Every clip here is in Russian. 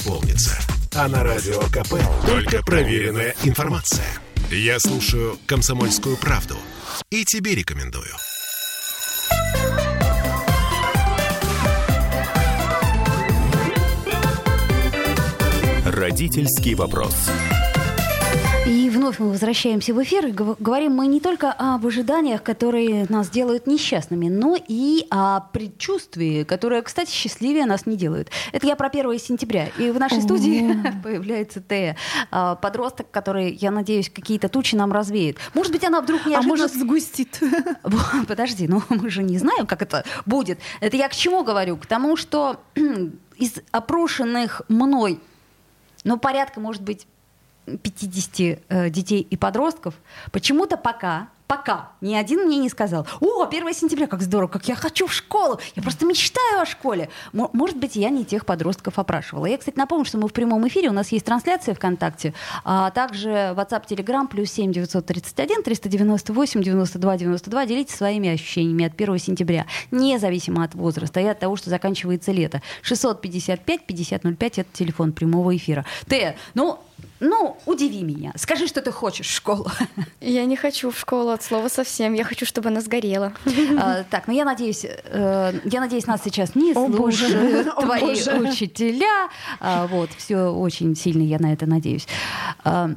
Помнится. А на Радио КП только проверенная информация. Я слушаю «Комсомольскую правду» и тебе рекомендую. Родительский вопрос. И вновь мы возвращаемся в эфир. И гов- говорим мы не только об ожиданиях, которые нас делают несчастными, но и о предчувствии, которое, кстати, счастливее нас не делают. Это я про 1 сентября. И в нашей студии появляется Тея, а, подросток, который, я надеюсь, какие-то тучи нам развеет. Может быть, она вдруг А неожиданно... может, сгустит. Подожди, ну мы же не знаем, как это будет. Это я к чему говорю? К тому, что из опрошенных мной, ну, порядка, может быть, 50 э, детей и подростков, почему-то пока, пока ни один мне не сказал, о, 1 сентября, как здорово, как я хочу в школу, я просто мечтаю о школе. Мо- Может быть, я не тех подростков опрашивала. Я, кстати, напомню, что мы в прямом эфире, у нас есть трансляция ВКонтакте, а также WhatsApp, Telegram, плюс 7 931 398 92 92. Делитесь своими ощущениями от 1 сентября, независимо от возраста и от того, что заканчивается лето. 655 5005 это телефон прямого эфира. Ты, ну, ну, удиви меня. Скажи, что ты хочешь в школу. Я не хочу в школу от слова совсем. Я хочу, чтобы она сгорела. А, Так, ну я надеюсь, э, я надеюсь, нас сейчас не О, слушают О, твои боже. учителя. А, Вот, все очень сильно я на это надеюсь. А,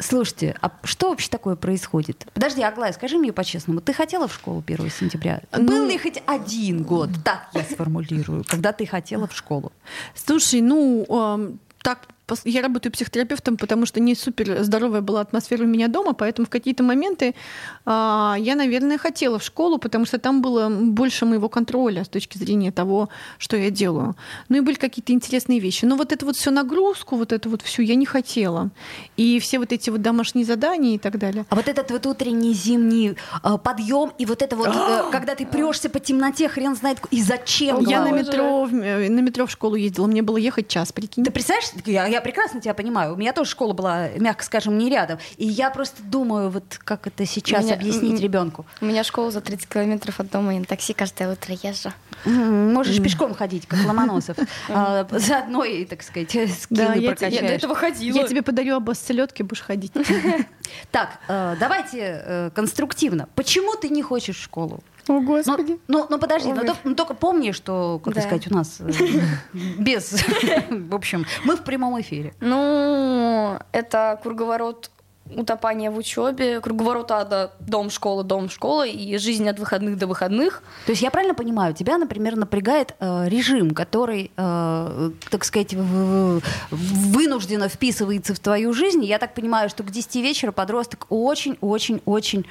Слушайте, а что вообще такое происходит? Подожди, Аглая, скажи мне по-честному, ты хотела в школу 1 сентября? Ну, Был ли хоть один год, так я сформулирую, когда ты хотела в школу? Слушай, ну, эм, так я работаю психотерапевтом, потому что не супер здоровая была атмосфера у меня дома, поэтому в какие-то моменты а, я, наверное, хотела в школу, потому что там было больше моего контроля с точки зрения того, что я делаю. Ну и были какие-то интересные вещи. Но вот эту вот всю нагрузку, вот эту вот всю я не хотела. И все вот эти вот домашние задания и так далее. А вот этот вот утренний зимний подъем и вот это вот, э, когда ты прешься по темноте, хрен знает, и зачем? Я на метро, в- э, на метро в школу ездила, мне было ехать час, прикинь. Ты представляешь, я, я прекрасно тебя понимаю. У меня тоже школа была, мягко скажем, не рядом. И я просто думаю, вот как это сейчас Меня- объяснить ребенку. У меня школа за 30 километров от дома, я на такси каждое утро езжу. Можешь пешком ходить, как Ломоносов. А, Заодно и, так сказать, скиллы Да, я я до прокачаешь. ходила. Я тебе подарю обоз селедки, будешь ходить. Так, э, давайте э, конструктивно. Почему ты не хочешь в школу? О, Господи. ну, ну, подожди, ну, Ой. тол- ну, только помни, что, как Да. сказать, у нас э, без... В общем, мы в прямом эфире. Ну, это круговорот утопания в учебе, круговорот ада, дом, школа, дом, школа, и жизнь от выходных до выходных. То есть я правильно понимаю, тебя, например, напрягает э, режим, который, э, так сказать, в- в- вынужденно вписывается в твою жизнь. Я так понимаю, что к 10 вечера подросток очень-очень-очень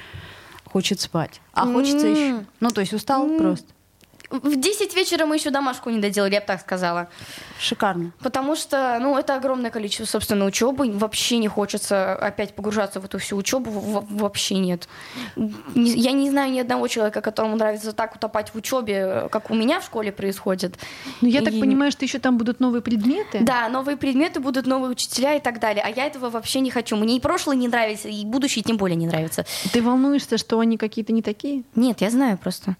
хочет спать. А хочется М. еще... Ну, то есть устал М. просто. В 10 вечера мы еще домашку не доделали, я бы так сказала. Шикарно. Потому что, ну, это огромное количество, собственно, учебы. Вообще не хочется опять погружаться в эту всю учебу. Вообще нет. Не- Я не знаю ни одного человека, которому нравится так утопать в учебе, как у меня в школе происходит. Ну, я так И- понимаю, что еще там будут новые предметы. Да, новые предметы будут, новые учителя и так далее. А я этого вообще не хочу. Мне и прошлое не нравится, и будущее тем более не нравится. Ты волнуешься, что они какие-то не такие? Нет, я знаю просто.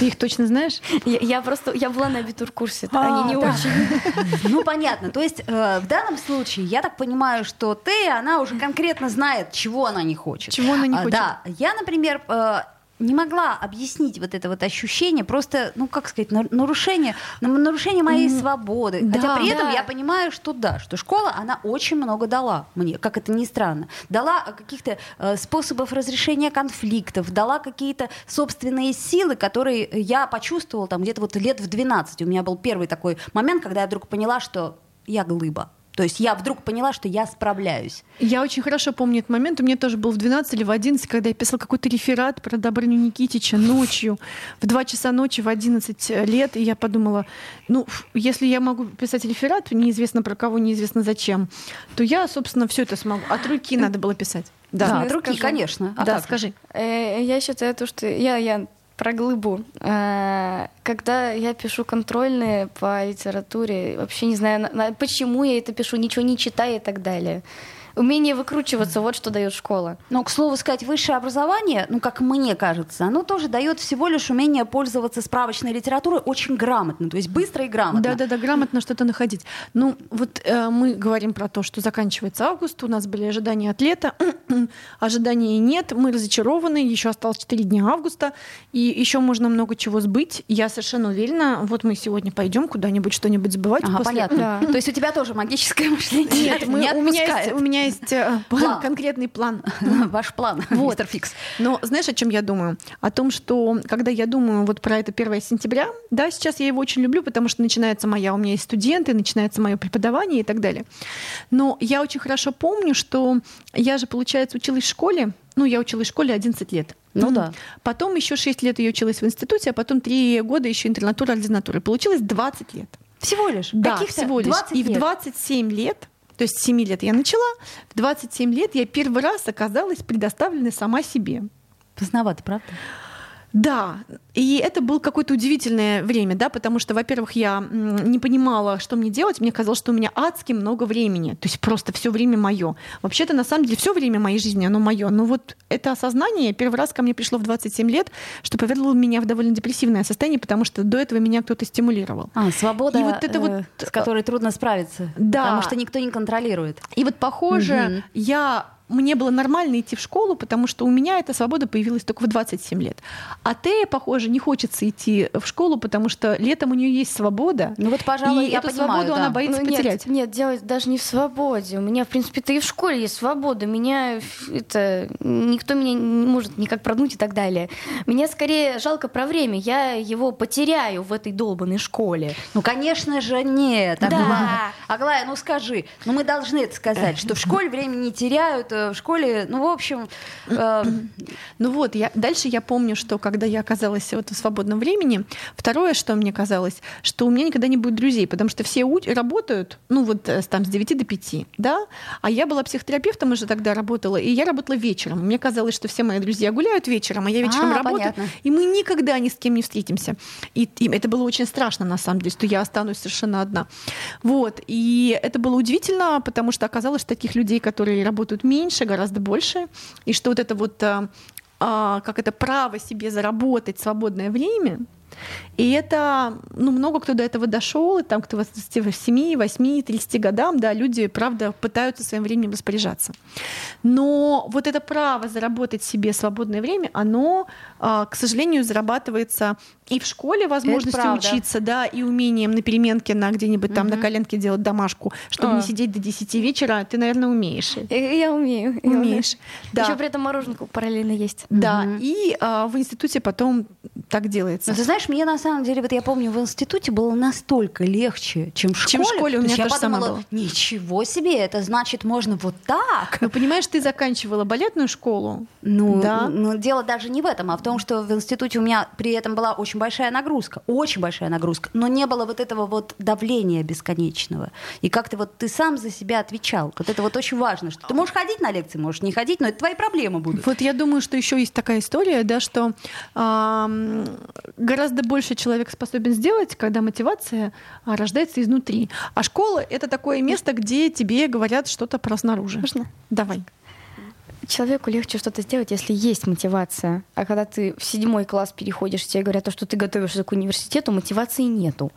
Ты их точно знаешь? Я, я просто, я была на абитур-курсе, А, они не да. очень. Ну, понятно. То есть э, в данном случае я так понимаю, что ты, она уже конкретно знает, чего она не хочет. Чего она не А, хочет. Да. Я, например, э, не могла объяснить вот это вот ощущение, просто, ну, как сказать, на- нарушение, на- нарушение моей свободы. Хотя да. при этом Да. я понимаю, что да, что школа, она очень много дала мне, как это ни странно. Дала каких-то э, способов разрешения конфликтов, дала какие-то собственные силы, которые я почувствовала там где-то вот лет в 12. У меня был первый такой момент, когда я вдруг поняла, что я глыба. То есть я вдруг поняла, что я справляюсь. Я очень хорошо помню этот момент. У меня тоже был в 12 или в 11, когда я писала какой-то реферат про Добрыню Никитича ночью, в 2 часа ночи, в 11 лет. И я подумала, ну, если я могу писать реферат, неизвестно про кого, неизвестно зачем, то я, собственно, все это смогу. От руки надо было писать. Да, от руки, скажу. конечно. А да, скажи. Э, Я считаю то, что я, я про глыбу. Э, Когда я пишу контрольные по литературе, вообще не знаю, на- на- почему я это пишу, ничего не читая и так далее. Умение выкручиваться, вот что дает школа. Но, к слову сказать, высшее образование, ну, как мне кажется, оно тоже дает всего лишь умение пользоваться справочной литературой очень грамотно, то есть быстро и грамотно. Да-да-да, грамотно что-то находить. Ну, вот э, мы говорим про то, что заканчивается август, у нас были ожидания от лета, ожиданий нет, мы разочарованы, еще осталось 4 дня августа, и еще можно много чего сбыть. Я совершенно уверена, вот мы сегодня пойдем куда-нибудь что-нибудь забывать. Ага, после... понятно. Да. То есть у тебя тоже магическое мышление Нет, мы, не у, меня есть, у меня есть э, План. конкретный план. Ваш план, Вот. мистер Фикс. Но знаешь, о чем я думаю? О том, что когда я думаю вот про это 1 сентября, да, сейчас я его очень люблю, потому что начинается моя, у меня есть студенты, начинается мое преподавание и так далее. Но я очень хорошо помню, что я же, получается, училась в школе, ну, я училась в школе 11 лет. Ну да. Потом еще 6 лет я училась в институте, а потом 3 года еще интернатура, ординатура. Получилось 20 лет. Всего лишь? Да, всего лишь. 20 И в лет. 27 лет, то есть с 7 лет я начала, в 27 лет я первый раз оказалась предоставленной сама себе. Поздновато, правда? Да, и это было какое-то удивительное время, да, потому что, во-первых, я не понимала, что мне делать. Мне казалось, что у меня адски много времени, то есть просто все время мое. Вообще-то, на самом деле, все время моей жизни, оно мое. Но вот это осознание первый раз ко мне пришло в 27 лет, что повергло меня в довольно депрессивное состояние, потому что до этого меня кто-то стимулировал. А, свобода, И вот это вот, э, с которой трудно справиться. Да. Потому что никто не контролирует. И вот похоже, Мгм. я мне было нормально идти в школу, потому что у меня эта свобода появилась только в 27 лет. А Тея, похоже, не хочется идти в школу, потому что летом у нее есть свобода. Ну вот, пожалуй, и я эту понимаю, свободу да. она боится Ну, нет, потерять. Нет, делать даже не в свободе. У меня, в принципе-то и в школе есть свобода. Меня это никто меня не может никак прогнуть и так далее. Мне скорее жалко про время. Я его потеряю в этой долбанной школе. Ну, конечно же, нет. Да. Аглая, Аглая, ну скажи, ну мы должны это сказать, что в школе времени не теряют, э, в школе, ну, в общем, э, Ну вот, я, дальше я помню, что когда я оказалась вот в свободном времени, второе, что мне казалось, что у меня никогда не будет друзей, потому что все у- работают, ну вот э, там с 9 до 5, да, а я была психотерапевтом уже тогда работала, и я работала вечером. Мне казалось, что все мои друзья гуляют вечером, а я вечером А, работаю, понятно. и мы никогда ни с кем не встретимся. И, и это было очень страшно, на самом деле, что я останусь совершенно одна. Вот, и это было удивительно, потому что оказалось, что таких людей, которые работают меньше, гораздо больше, и что вот это вот а, а, как это право себе заработать свободное время. И это, ну, много кто до этого дошел, и там кто к 27, 8, 30 годам, да, люди, правда, пытаются своим временем распоряжаться. Но вот это право заработать себе свободное время, оно, а, к сожалению, зарабатывается и в школе возможностью учиться, да, и умением на переменке на где-нибудь там на коленке делать домашку, чтобы А. не сидеть до 10 вечера, ты, наверное, умеешь. Я, умею. я Умеешь. Да. Еще при этом мороженку параллельно есть. Да, Мгм. и а, в институте потом так делается. Ну, ты знаешь, мне на самом деле, вот я помню, в институте было настолько легче, чем в школе. Чем в школе, у меня есть я то же самое подумала, было. ничего себе, это значит, можно вот так. Ну, понимаешь, ты заканчивала балетную школу. Ну, Да. ну, дело даже не в этом, а в том, что в институте у меня при этом была очень большая нагрузка, очень большая нагрузка, но не было вот этого вот давления бесконечного. И как-то вот ты сам за себя отвечал. Вот это вот очень важно, что ты можешь ходить на лекции, можешь не ходить, но это твои проблемы будут. Вот я думаю, что еще есть такая история, да, что ам, гораздо больше человек способен сделать, когда мотивация а, рождается изнутри. А школа это такое место, где тебе говорят что-то про снаружи. Можно? Давай. Человеку легче что-то сделать, если есть мотивация. А когда ты в седьмой класс переходишь, тебе говорят, то, что ты готовишься к университету, мотивации нету.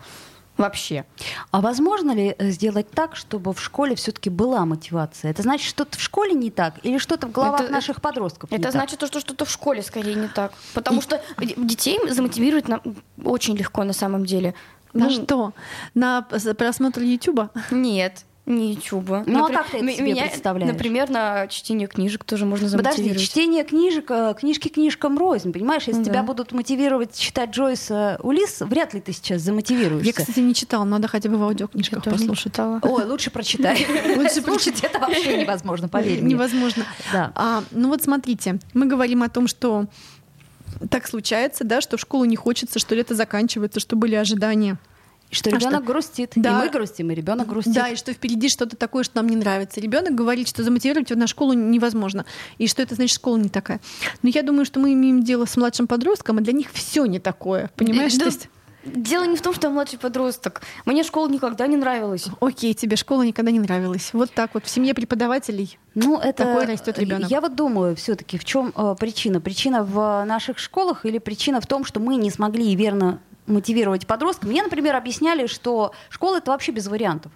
Вообще. А возможно ли э, сделать так, чтобы в школе все-таки была мотивация? Это значит, что-то в школе не так или что-то в головах Это- наших подростков не Это так? значит то, что что-то в школе скорее не так. Потому что д- детей замотивировать на- очень легко на самом деле. На Ну, что? На просмотр Ютуба? Нет, не Ютуба. Ну, а Напри- как ты это себе меня, представляешь? Например, на чтение книжек тоже можно Подожди, замотивировать. чтение книжек, э, книжки книжкам рознь, понимаешь? Если Да. тебя будут мотивировать читать Джойса Улис, вряд ли ты сейчас замотивируешься. Я, кстати, не читала, надо хотя бы в аудиокнижках Я послушать. читала. Ой, лучше прочитай. Лучше Слушать это вообще невозможно, поверь мне. Невозможно. Да. А, ну вот смотрите, мы говорим о том, что так случается, да, что в школу не хочется, что лето заканчивается, что были ожидания. Что А ребенок что? грустит. Да. И мы грустим, и ребенок грустит. Да, и что впереди что-то такое, что нам не нравится. Ребенок говорит, что замотивировать его на школу невозможно. И что это значит, школа не такая. Но я думаю, что мы имеем дело с младшим подростком, и для них все не такое. Понимаешь? Да. То есть Дело не в том, что я младший подросток. Мне школа никогда не нравилась. Окей, тебе школа никогда не нравилась. Вот так вот в семье преподавателей. Ну, это Такой растет ребенок. Я вот думаю, все-таки в чем э, причина? Причина в наших школах или причина в том, что мы не смогли верно мотивировать подростков? Мне, например, объясняли, что школа это вообще без вариантов.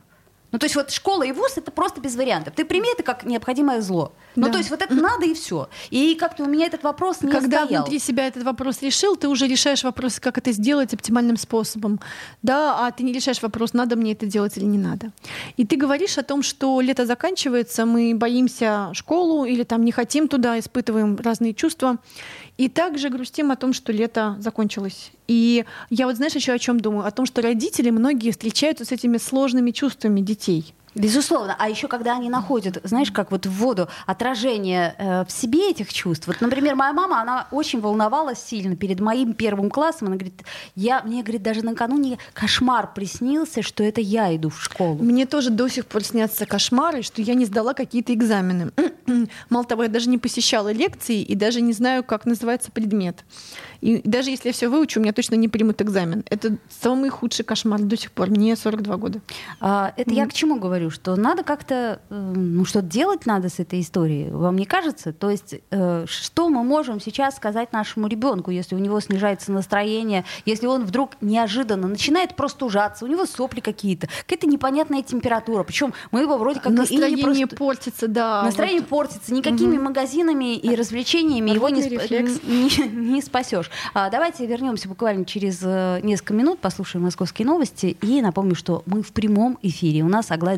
Ну, то есть вот школа и вуз это просто без вариантов. Ты прими это как необходимое зло. Ну, Да. то есть вот это надо и все. И как-то у меня этот вопрос не Когда стоял. внутри себя этот вопрос решил, ты уже решаешь вопрос, как это сделать оптимальным способом. Да, а ты не решаешь вопрос, надо мне это делать или не надо. И ты говоришь о том, что лето заканчивается, мы боимся школу или там не хотим туда, испытываем разные чувства. И также грустим о том, что лето закончилось. И я вот знаешь еще о чем думаю? О том, что родители многие встречаются с этими сложными чувствами детей. Безусловно. А еще когда они находят, знаешь, как вот в воду отражение э, в себе этих чувств. Вот, например, моя мама, она очень волновалась сильно перед моим первым классом. Она говорит, я, мне, говорит, даже накануне кошмар приснился, что это я иду в школу. Мне тоже до сих пор снятся кошмары, что я не сдала какие-то экзамены. Мало того, я даже не посещала лекции и даже не знаю, как называется предмет. И даже если я все выучу, у меня точно не примут экзамен. Это самый худший кошмар до сих пор. Мне 42 года. А, это я к чему говорю? Что надо как-то, э, ну, что-то делать надо с этой историей. Вам не кажется? То есть, э, что мы можем сейчас сказать нашему ребенку, если у него снижается настроение, если он вдруг неожиданно начинает простужаться, у него сопли какие-то, какая-то непонятная температура. Причем мы его вроде как и не Настроение просто- портится, да. Настроение портится. Никакими магазинами и развлечениями его не, сп- не, не спасешь. А, давайте вернемся буквально через э, несколько минут, послушаем московские новости и напомню, что мы в прямом эфире. У нас Аглая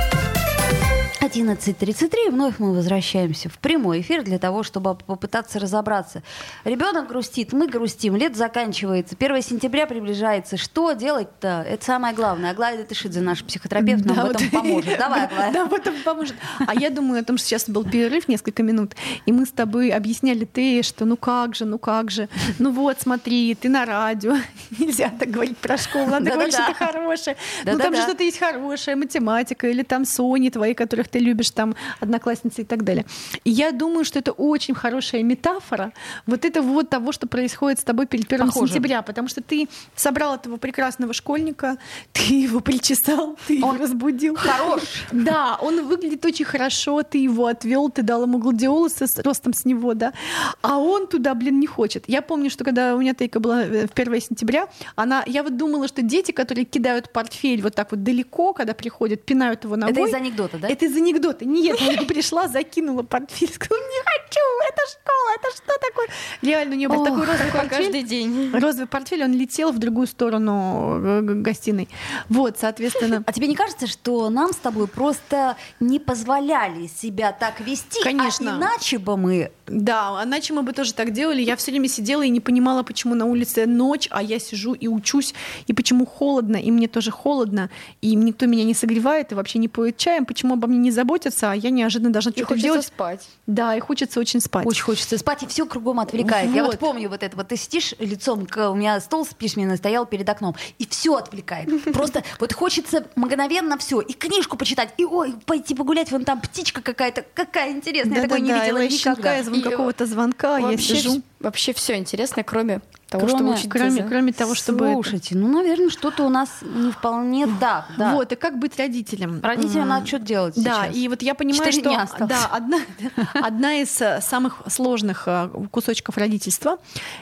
11.33. Вновь мы возвращаемся в прямой эфир для того, чтобы попытаться разобраться. Ребенок грустит, мы грустим, лет заканчивается, 1 сентября приближается. Что делать-то? Это самое главное. Аглая Датышидзе, наш психотерапевт, нам Да, в вот. этом поможет. Давай, Аглая. Да, в этом поможет. А я думаю о том, что сейчас был перерыв несколько минут, и мы с тобой объясняли ты, что ну как же, ну как же, ну вот смотри, ты на радио, нельзя так говорить про школу, надо говорить что-то хорошее. Ну там же что-то есть хорошее, математика или там Сони твои, которых ты любишь, там одноклассницы и так далее. И я думаю, что это очень хорошая метафора вот это вот того, что происходит с тобой перед первым Похоже. сентября, потому что ты собрал этого прекрасного школьника, ты его причесал, ты его разбудил. Хорош. Да, он выглядит очень хорошо, ты его отвел, ты дал ему гладиолусы с ростом с него, да, а он туда, блин, не хочет. Я помню, что когда у меня тейка была э, в 1 сентября, она, я вот думала, что дети, которые кидают портфель вот так вот далеко, когда приходят, пинают его ногой. Это из анекдота, да? Это из анекдота. Нет, я пришла, закинула портфель, сказала, не хочу, это школа, это что такое? Реально, у нее был такой розовый портфель. каждый день. Розовый портфель, он летел в другую сторону э, гостиной. Вот, соответственно. А тебе не кажется, что нам с тобой просто не позволяли себя так вести? Конечно. А иначе бы мы... Да, иначе мы бы тоже так делали. Я все время сидела и не понимала, почему на улице ночь, а я сижу и учусь, и почему холодно, и мне тоже холодно, и никто меня не согревает, и вообще не поет чаем, почему обо мне не заботятся, а я неожиданно должна И что-то хочется делать. спать. Да, и хочется очень спать. Очень хочется спать, и все кругом отвлекает. Я вот Вот. помню вот это. Вот ты сидишь лицом, к, у меня стол с письменной стоял перед окном, и все отвлекает. Просто вот хочется мгновенно все. И книжку почитать, и ой, пойти погулять, вон там птичка какая-то, какая интересная, я такой не Да-да-да, видела и щенка, никогда. и звон какого-то звонка, я сижу. вообще все интересно, кроме того, Кроме- чтобы учить Кроме, кроме того, чтобы... это. Слушайте, ну, наверное, что-то у нас не вполне так. Да. Вот, и как быть родителем? Родителям М, надо что делать Да, сейчас? и вот я понимаю, что да, одна, одна из э, самых сложных э, кусочков родительства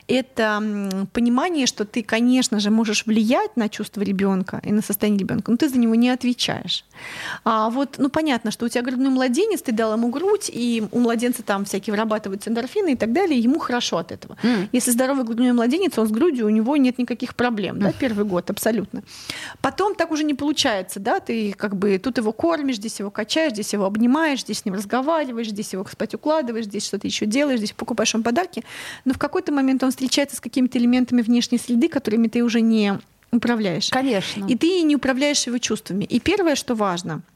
это понимание, что ты, конечно же, можешь влиять на чувства ребенка и на состояние ребенка, но ты за него не отвечаешь. А вот, ну понятно, что у тебя грудной младенец, ты дал ему грудь, и у младенца там всякие вырабатываются эндорфины и так далее, и ему хорошо от этого. М. Если здоровый грудной младенец, он с грудью, у него нет никаких проблем, да, первый год, абсолютно. Потом так уже не получается, да, ты как бы тут его кормишь, здесь его качаешь, здесь его обнимаешь, здесь с ним разговариваешь, здесь его спать укладываешь, здесь что-то еще делаешь, здесь покупаешь ему подарки, но в какой-то момент он встречается с какими-то элементами внешней среды, которыми ты уже не управляешь. Конечно. И ты не управляешь его чувствами. И первое, что важно —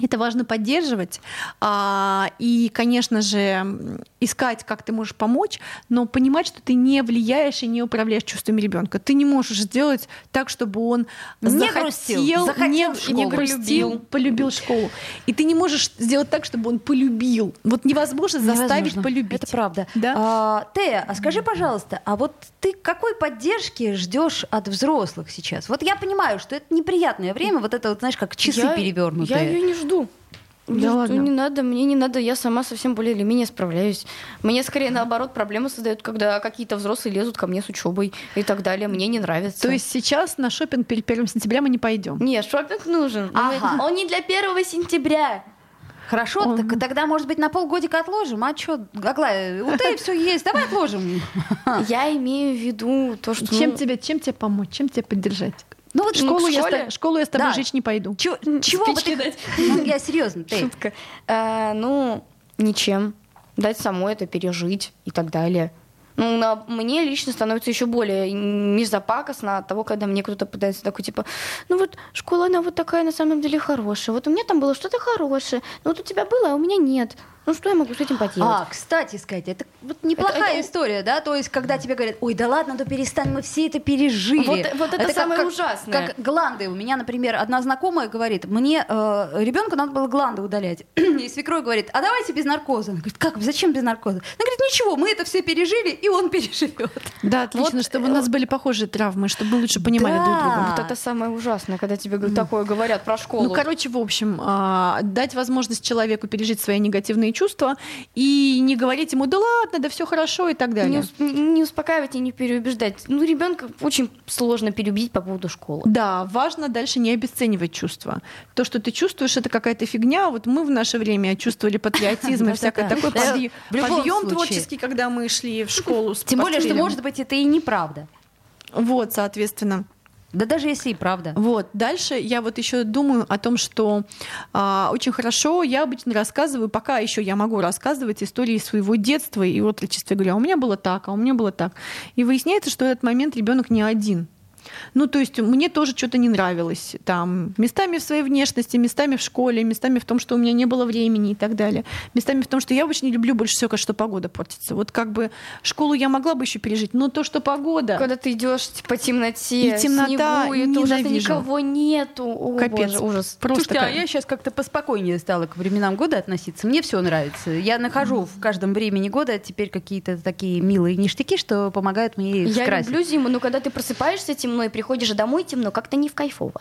это важно поддерживать а, и, конечно же, искать, как ты можешь помочь, но понимать, что ты не влияешь и не управляешь чувствами ребенка. Ты не можешь сделать так, чтобы он Не захотел, грустил, захотел не, школу. не грустил, Полюбил. полюбил школу. И ты не можешь сделать так, чтобы он полюбил. Вот невозможно заставить Невозможно. полюбить. Это правда. Да. А, Тея, а скажи, пожалуйста, а вот ты какой поддержки ждешь от взрослых сейчас? Вот я понимаю, что это неприятное время, вот это вот, знаешь, как часы Я- перевернутые. Я ее не жду. Да Не жду, ладно? не надо, мне не надо, я сама совсем более или менее справляюсь. Мне скорее наоборот проблемы создают, когда какие-то взрослые лезут ко мне с учебой и так далее. Мне не нравится. То есть сейчас на шопинг перед 1 сентября мы не пойдем. Нет, шопинг нужен. Ага. Он не для 1 сентября. Хорошо, Он- так тогда, может быть, на полгодика отложим. А что, Аглая, у Теи все есть, давай отложим. Я имею в виду то, что... Чем ну, тебе, чем тебе помочь, чем тебе поддержать? Ну вот Ну, Школу, к я, школе? школу я с тобой Да. жить не пойду. чё- чего бы ты... дать. Ну, я серьезно, Тей. Шутка. А, ну, ничем. Дать самой это пережить и так далее. Ну, на, мне лично становится еще более межзапакостно от того, когда мне кто-то пытается такой, типа, ну вот школа, она вот такая на самом деле хорошая. Вот у меня там было что-то хорошее, но вот у тебя было, а у меня нет. Ну, что я могу с этим поделать? А, кстати сказать, это вот неплохая Это- это- история, да? То есть, когда тебе говорят, ой, да ладно, да перестань, мы все это пережили. Вот- вот это как- самое как- ужасное. Как гланды. У меня, например, одна знакомая говорит, мне э, ребенку надо было гланды удалять. И свекровь говорит, а давайте без наркоза. Она говорит, как, зачем без наркоза? Она говорит, ничего, мы это все пережили, и он переживет. Да, отлично, Вот, чтобы э, у нас были похожие травмы, чтобы мы лучше понимали Да. друг друга. Вот это самое ужасное, когда тебе такое говорят про школу. Ну, короче, в общем, а, дать возможность человеку пережить свои негативные чувства и не говорить ему, да ладно, да все хорошо и так далее. не- не успокаивать и не переубеждать. Ну, ребенка очень сложно переубедить по поводу школы. Да, важно дальше не обесценивать чувства. То, что ты чувствуешь, это какая-то фигня. Вот мы в наше время чувствовали патриотизм и всякое любом подъем творческий, когда мы шли в школу. Тем более, что, может быть, это и неправда. Вот, соответственно. Да даже если и правда. Вот. Дальше я вот еще думаю о том, что а, очень хорошо я обычно рассказываю, пока еще я могу рассказывать истории своего детства и отрочества. Я говорю, а у меня было так, а у меня было так. И выясняется, что этот момент ребенок не один. Ну, то есть мне тоже что-то не нравилось. Там, местами в своей внешности, местами в школе, местами в том, что у меня не было времени и так далее. Местами в том, что я очень не люблю больше всего, что погода портится. Вот как бы школу я могла бы еще пережить, но то, что погода... Когда ты идешь по темноте, И темнота, снегу, и это ужасно, никого нету. О, Капец. боже, ужас. Просто Слушайте, а такая- я сейчас как-то поспокойнее стала к временам года относиться. Мне все нравится. Я нахожу в каждом времени года теперь какие-то такие милые ништяки, что помогают мне их Я скрасить. люблю зиму, но когда ты просыпаешься темно и приходишь домой темно, как-то не в кайфово.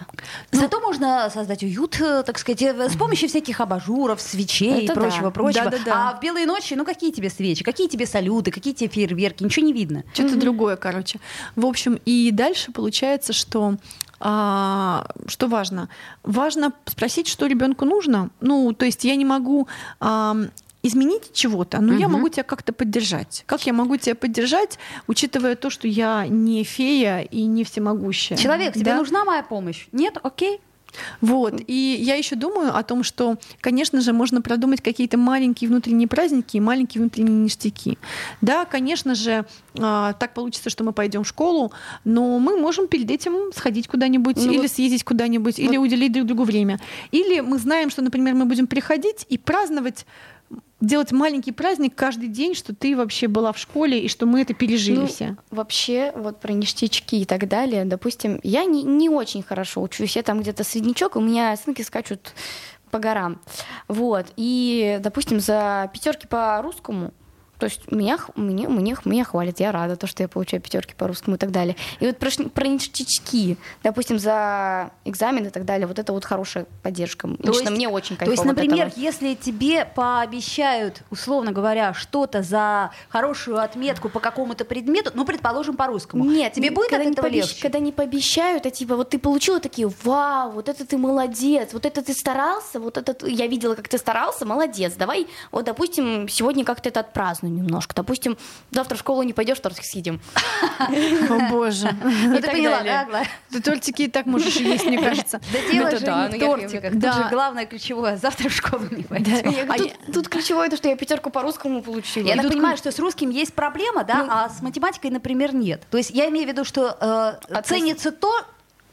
Зато можно создать уют, э, так сказать, э, с помощью всяких абажуров, свечей и Это да. прочего, прочего. Да-да-да. А в белые ночи, ну какие тебе свечи, какие тебе салюты, какие тебе фейерверки, ничего не видно. Что-то другое, короче. В общем, и дальше получается, что а, что важно? Важно спросить, что ребенку нужно. Ну, то есть я не могу ам, изменить чего-то, но я Мгм. могу тебя как-то поддержать. Как я могу тебя поддержать, учитывая то, что я не фея и не всемогущая? Человек, тебе Да? нужна моя помощь? Нет? Окей. Вот. И я еще думаю о том, что, конечно же, можно продумать какие-то маленькие внутренние праздники и маленькие внутренние ништяки. Да, конечно же, а, так получится, что мы пойдем в школу, но мы можем перед этим сходить куда-нибудь Ну или вот- съездить куда-нибудь, или уделить друг другу время. Или мы знаем, что, например, мы будем приходить и праздновать делать маленький праздник каждый день, что ты вообще была в школе и что мы это пережили Ну, все. Вообще, вот про ништячки и так далее, допустим, я не, не очень хорошо учусь, я там где-то среднячок, у меня оценки скачут по горам. Вот. И, допустим, за пятерки по русскому, то есть меня, меня, меня, меня хвалят, я рада, то, что я получаю пятерки по русскому и так далее. И вот про, про ништячки, допустим, за экзамен и так далее, вот это вот хорошая поддержка. Лично есть- мне очень То кайфово есть, от например, этого. если тебе пообещают, условно говоря, что-то за хорошую отметку по какому-то предмету, ну, предположим, по русскому, Нет, тебе будет когда от этого пообещ- легче? Когда не пообещают, а типа вот ты получила такие, вау, вот это ты молодец, вот это ты старался, вот это я видела, как ты старался, молодец. Давай, вот, допустим, сегодня как-то это отпразднуем немножко. Допустим, завтра в школу не пойдешь, тортик съедим. О боже. Ну, ты поняла, да? Ты тортики и так можешь и есть, мне кажется. Да дело это же не ну в я- тортиках. да. Тут же главное ключевое. Завтра в школу не пойдешь. А тут, ключевое то, что я пятерку по русскому получила. Я понимаю, что с русским есть проблема, да, Ну, а с математикой, например, нет. То есть я имею в виду, что э, ценится то,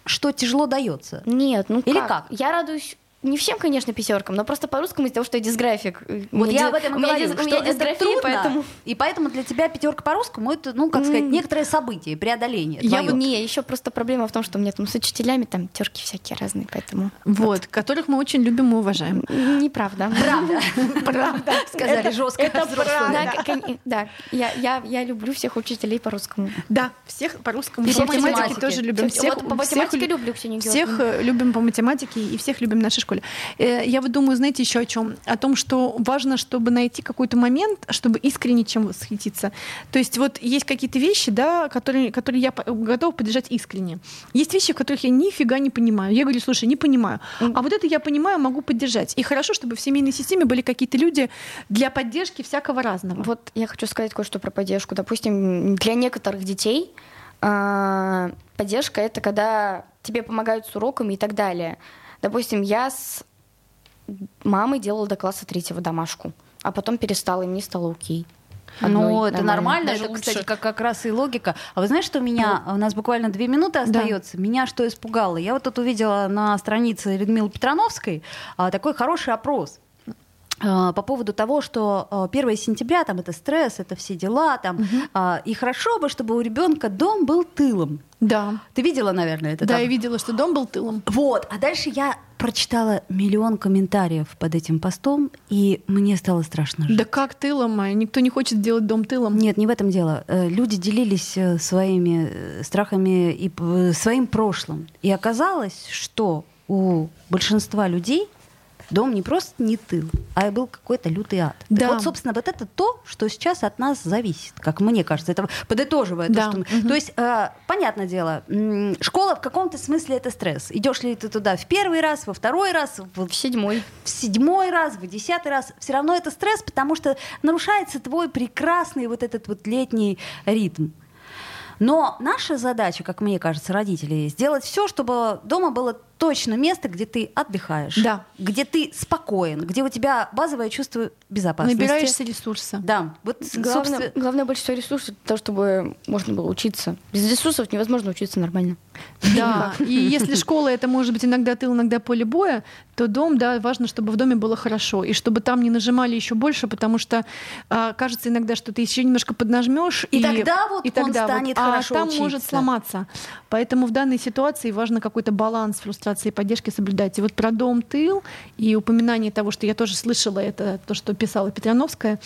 что тяжело дается. Нет, ну Или как? Я радуюсь не всем, конечно, пятеркам, но просто по-русскому из-за того, что я дисграфик. У Вот я ди- об этом у говорю, у что меня это трудно, поэтому... и поэтому для тебя пятерка по русскому это, ну, как сказать, некоторое событие, преодоление. Я вот не, еще просто проблема в том, что у меня там с учителями там терки всякие разные, поэтому Вот, которых мы очень любим и уважаем. неправда. Правда. Правда. Сказали жестко. это взрослые. Да, я, я, люблю всех учителей по-русскому. Да, всех по русскому. И по математике тоже любим. Всех, по математике лю- люблю Всех э, любим по математике и всех любим в нашей школе. Э, Я вот думаю, знаете, еще о чем? О том, что важно, чтобы найти какой-то момент, чтобы искренне чем восхититься. То есть вот есть какие-то вещи, да, которые, которые я готова поддержать искренне. Есть вещи, в которых я нифига не понимаю. Я говорю, слушай, не понимаю. А вот это я понимаю, могу поддержать. И хорошо, чтобы в семейной системе были какие-то люди для поддержки всякого разного. Вот я хочу сказать кое-что про поддержку. Допустим, для некоторых детей а, поддержка это когда тебе помогают с уроками и так далее. Допустим, я с мамой делала до класса третьего домашку, а потом перестала, и мне стало окей. Ну, Одной это нормально. Даже это, лучше. кстати, как, как раз и логика. А вы знаете, что меня... У нас буквально две минуты остается. Меня что испугало? Я вот тут увидела на странице Людмилы Петрановской а, такой хороший опрос по поводу того, что а, 1 сентября, там это стресс, это все дела, там, а, и хорошо бы, чтобы у ребенка дом был тылом. Да. Ты видела, наверное, это? да, там? я видела, что дом был тылом. Вот, а дальше я прочитала миллион комментариев под этим постом, и мне стало страшно жить. Да как тылом, а? Никто не хочет делать дом тылом. Нет, не в этом дело. Э, Люди делились э, своими э, страхами и своим прошлым. И оказалось, что у большинства людей дом не просто не тыл, а был какой-то лютый ад. Так Да. вот, собственно, вот это то, что сейчас от нас зависит, как мне кажется. Это подытоживая Да. то, что... мы- То есть, э, понятное дело, школа в каком-то смысле это стресс. Идешь ли ты туда в первый раз, во второй раз, в В седьмой. в седьмой раз, в десятый раз, все равно это стресс, потому что нарушается твой прекрасный вот этот вот летний ритм. Но наша задача, как мне кажется, родителей, сделать все, чтобы дома было точно место, где ты отдыхаешь, Да. где ты спокоен, где у тебя базовое чувство безопасности. Набираешься ресурса. Да, вот Главное, собственно, главное больше всего ресурсов для того, чтобы можно было учиться. Без ресурсов невозможно учиться нормально. Да, и если школа это может быть иногда тыл, иногда поле боя, то дом, да, важно, чтобы в доме было хорошо, и чтобы там не нажимали еще больше, потому что а, кажется иногда, что ты еще немножко поднажмешь, И тогда вот он станет а хорошо там учиться. может сломаться. Поэтому в данной ситуации важно какой-то баланс фрустрации и поддержки соблюдать. И вот про дом тыл и упоминание того, что я тоже слышала, это то, что писала Петрановская,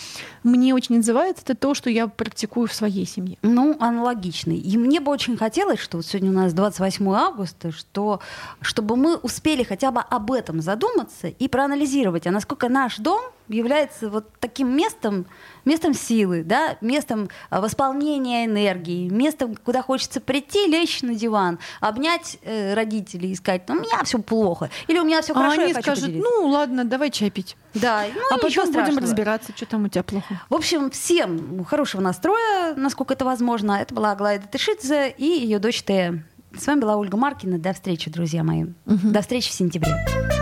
мне очень отзывается, это то, что я практикую в своей семье. Ну, аналогичный. И мне бы очень хотелось, что вот сегодня у нас 28 августа, что, чтобы мы успели хотя бы об этом задуматься и проанализировать, а насколько наш дом является вот таким местом, местом силы, да, местом а, восполнения энергии, местом, куда хочется прийти, лечь на диван, обнять э, родителей и сказать, ну, у меня все плохо, или у меня все а хорошо, я они скажут, поделиться». ну ладно, давай чай пить. да, ну, а потом будем страшного. разбираться, что там у тебя плохо. В общем, всем хорошего настроя, насколько это возможно. Это была Аглая Датышидзе и ее дочь Тея. С вами была Ольга Маркина. До встречи, друзья мои. До встречи в сентябре.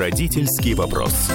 Родительский вопрос.